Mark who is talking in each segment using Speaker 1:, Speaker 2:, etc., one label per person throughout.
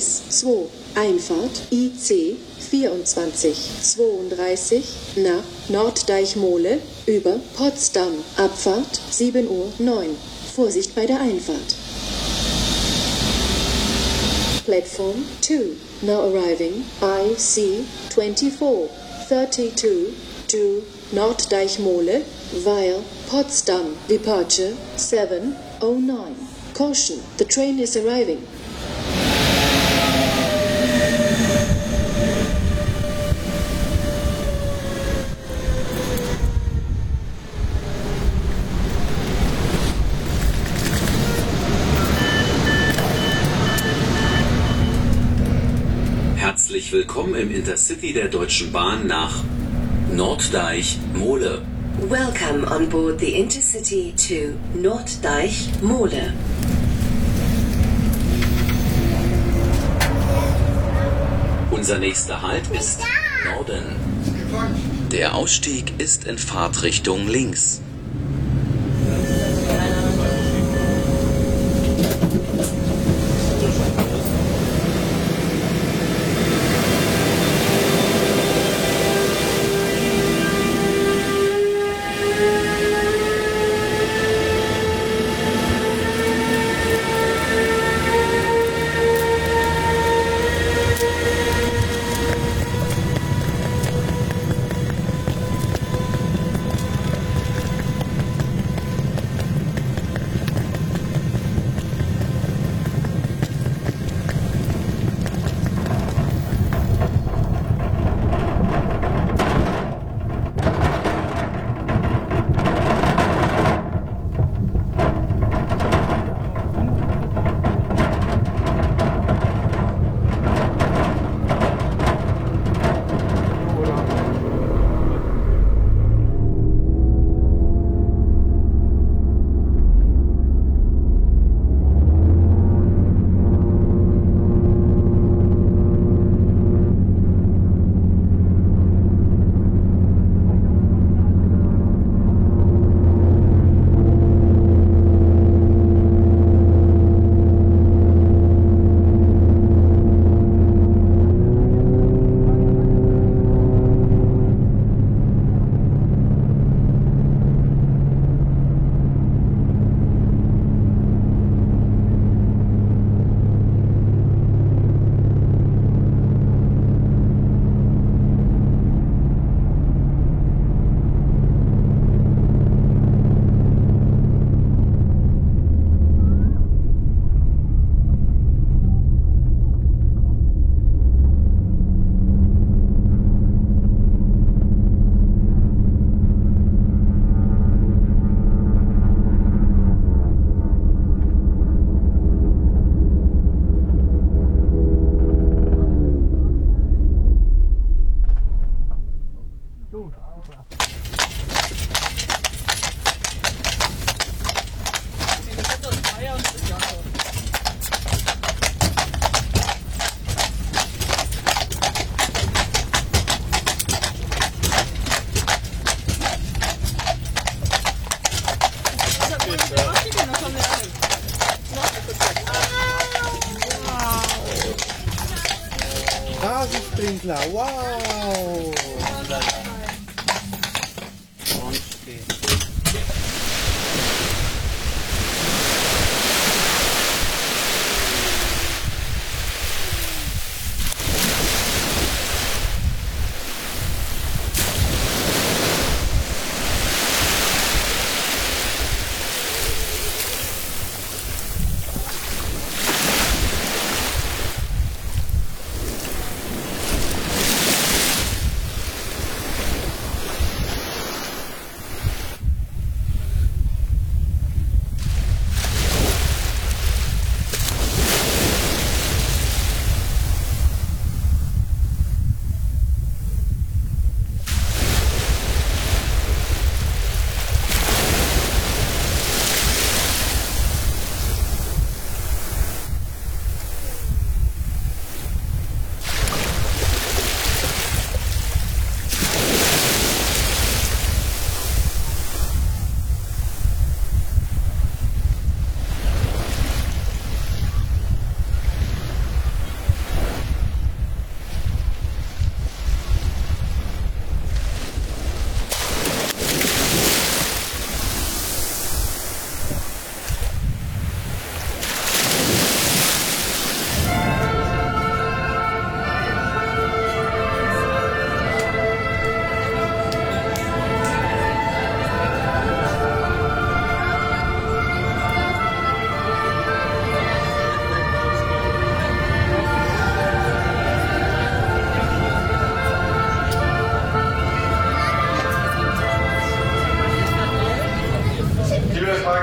Speaker 1: Gleis 2, Einfahrt IC 24 32 nach Norddeichmole über Potsdam, Abfahrt 7 Uhr 9. Vorsicht bei der Einfahrt. Platform 2, now arriving IC 24 32 to Norddeichmole via Potsdam, departure 709. Caution, the train is arriving.
Speaker 2: Herzlich willkommen im Intercity der Deutschen Bahn nach Norddeich Mole.
Speaker 3: Welcome on board the Intercity to Norddeich Mole.
Speaker 2: Unser nächster Halt ist Norden. Der Ausstieg ist in Fahrtrichtung links.
Speaker 4: du sprinkler.
Speaker 5: Waouh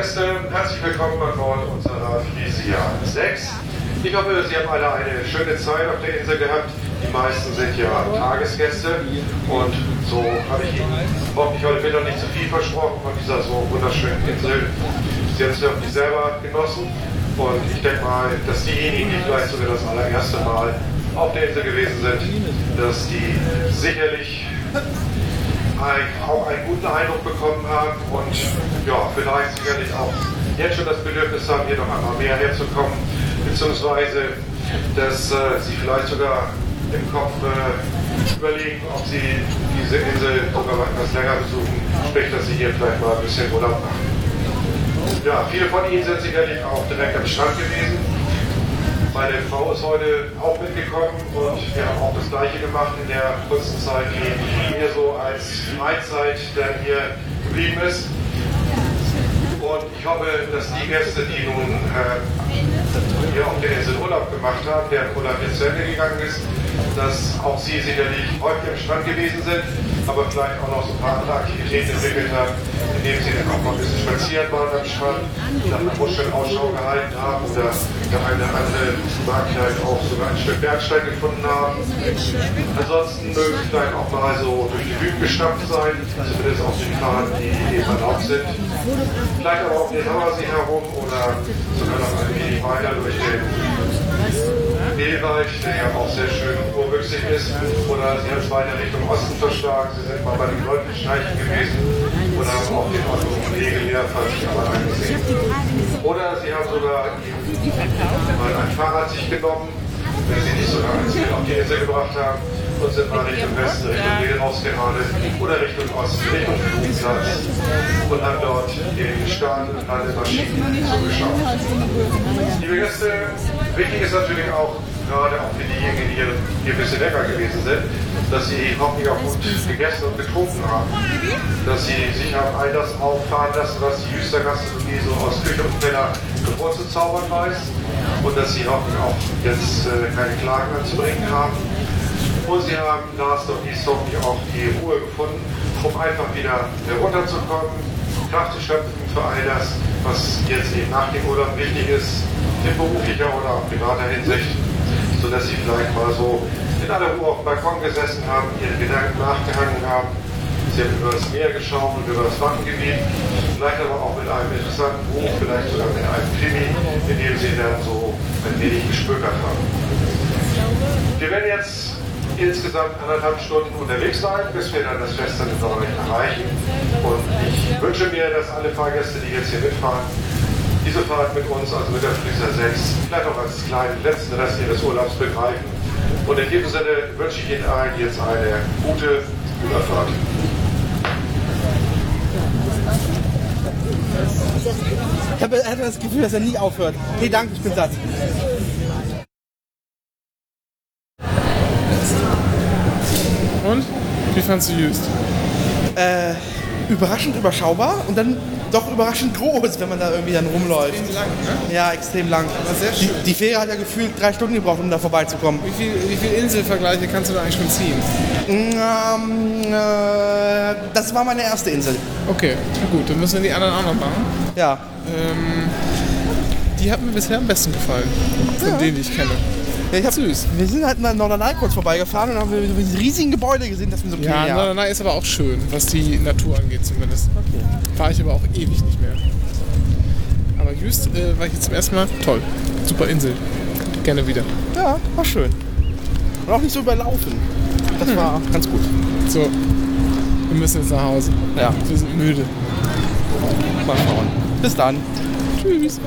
Speaker 5: und herzlich willkommen an Bord unserer Frisia 6. Ich hoffe, Sie haben alle eine schöne Zeit auf der Insel gehabt. Die meisten sind ja Tagesgäste und so habe ich Ihnen hoffentlich heute Mittag nicht zu viel versprochen von dieser so wunderschönen Insel. Sie haben es ja auch nicht selber genossen und ich denke mal, dass diejenigen, die vielleicht sogar das allererste Mal auf der Insel gewesen sind, dass die sicherlich auch einen guten Eindruck bekommen haben und ja, vielleicht sicherlich auch jetzt schon das Bedürfnis haben, hier noch einmal mehr herzukommen, beziehungsweise dass äh, sie vielleicht sogar im Kopf äh, überlegen, ob sie diese Insel sogar mal etwas länger besuchen, sprich, dass sie hier vielleicht mal ein bisschen Urlaub machen. Ja, viele von Ihnen sind sicherlich auch direkt am Strand gewesen. Meine Frau ist heute auch mitgekommen und wir haben auch das Gleiche gemacht in der kurzen Zeit, die hier so als Freizeit dann hier geblieben ist. Und ich hoffe, dass die Gäste, die nun äh, hier auf der Insel Urlaub gemacht haben, deren Urlaub jetzt zu Ende gegangen ist, dass auch sie sicherlich häufig am Strand gewesen sind, aber vielleicht auch noch so ein paar andere Aktivitäten entwickelt haben, indem sie dann auch mal ein bisschen spazieren waren am Strand, nach einer Muscheln Ausschau gehalten haben oder der eine oder andere mag vielleicht auch sogar ein Stück Bergstein gefunden haben. Ansonsten mögen sie vielleicht auch mal so durch die Hüten gestapft sein, zumindest auf den Fahrten, die eben erlaubt sind. Vielleicht aber auch den Hammersee herum oder sogar noch ein wenig weiter durch den Mehlwald, der ja auch sehr schön und urwüchsig ist. Oder Sie haben es weiter Richtung Osten verschlagen. Sie sind mal bei den Goldfischschneichen gewesen oder haben auch den Otto Regellehrfahrt einmal angesehen. Oder Sie haben sogar mal ein Fahrrad sich genommen, wenn Sie nicht sogar eins mit auf die Insel gebracht haben und sind mal Richtung Westen, Richtung Mehl rausgeradelt oder Richtung Osten, Richtung Flugplatz und haben dort den Start und Landemaschinen zugeschaut. Liebe Gäste, wichtig ist natürlich auch, gerade auch für diejenigen, die hier, ein bisschen lecker gewesen sind, dass sie hoffentlich auch gut gegessen und getrunken haben. Dass sie sich haben all das auffahren lassen, was die Jüster Gastronomie so aus Küche und Keller vorzuzaubern weiß. Und dass sie hoffentlich auch jetzt äh, keine Klagen anzubringen haben. Und sie haben last but not hoffentlich auch die Ruhe gefunden, um einfach wieder herunterzukommen, Kraft zu schöpfen für all das, was jetzt eben nach dem Urlaub wichtig ist, in beruflicher oder privater Hinsicht, sodass sie vielleicht mal so in aller Ruhe auf dem Balkon gesessen haben, ihren Gedanken nachgehangen haben. Sie haben über das Meer geschaut und über das Wackengebiet, vielleicht aber auch mit einem interessanten Buch, vielleicht sogar mit einem Krimi, in dem sie dann so ein wenig gespökert haben. Wir werden jetzt insgesamt anderthalb Stunden unterwegs sein, bis wir dann das Fest in Dortmund erreichen. Und ich wünsche mir, dass alle Fahrgäste, die jetzt hier mitfahren, diese Fahrt mit uns, also mit der Fließer 6, vielleicht auch als kleinen letzten Rest ihres Urlaubs begreifen. Und in diesem Sinne wünsche ich Ihnen allen jetzt eine gute Überfahrt.
Speaker 4: Ich habe das Gefühl, dass er nie aufhört. Nee, danke, ich bin satt.
Speaker 6: Und? Wie fandst du Jüst?
Speaker 4: Äh, überraschend überschaubar und dann doch überraschend groß, wenn man da irgendwie dann rumläuft.
Speaker 6: lang, ne?
Speaker 4: Ja, extrem lang.
Speaker 6: Aber sehr
Speaker 4: Die,
Speaker 6: schön.
Speaker 4: die Fähre hat ja gefühlt drei Stunden gebraucht, um da vorbeizukommen.
Speaker 6: Wie viel, wie viel Inselvergleiche kannst du da eigentlich schon ziehen?
Speaker 4: Ähm, äh, das war meine erste Insel.
Speaker 6: Okay, gut, dann müssen wir die anderen auch noch machen.
Speaker 4: Ja.
Speaker 6: Ähm, die hat mir bisher am besten gefallen. Von denen, die ich kenne.
Speaker 4: Ja ich hab,
Speaker 6: Süß.
Speaker 4: Wir sind halt in Norderney kurz vorbeigefahren und haben wir diese riesigen Gebäude gesehen, dass wir so okay,
Speaker 6: Ja,
Speaker 4: ja.
Speaker 6: Norderney ist aber auch schön, was die Natur angeht zumindest. Fahre ich aber auch ewig nicht mehr. Aber Jüst äh, war ich jetzt zum ersten Mal. Toll. Super Insel. Gerne wieder.
Speaker 4: ja, war schön. Und auch nicht so überlaufen. Das war ganz gut.
Speaker 6: So, wir müssen jetzt nach Hause.
Speaker 4: Ja,
Speaker 6: Wir sind müde.
Speaker 4: mal schauen. Bis dann.
Speaker 6: Tschüss.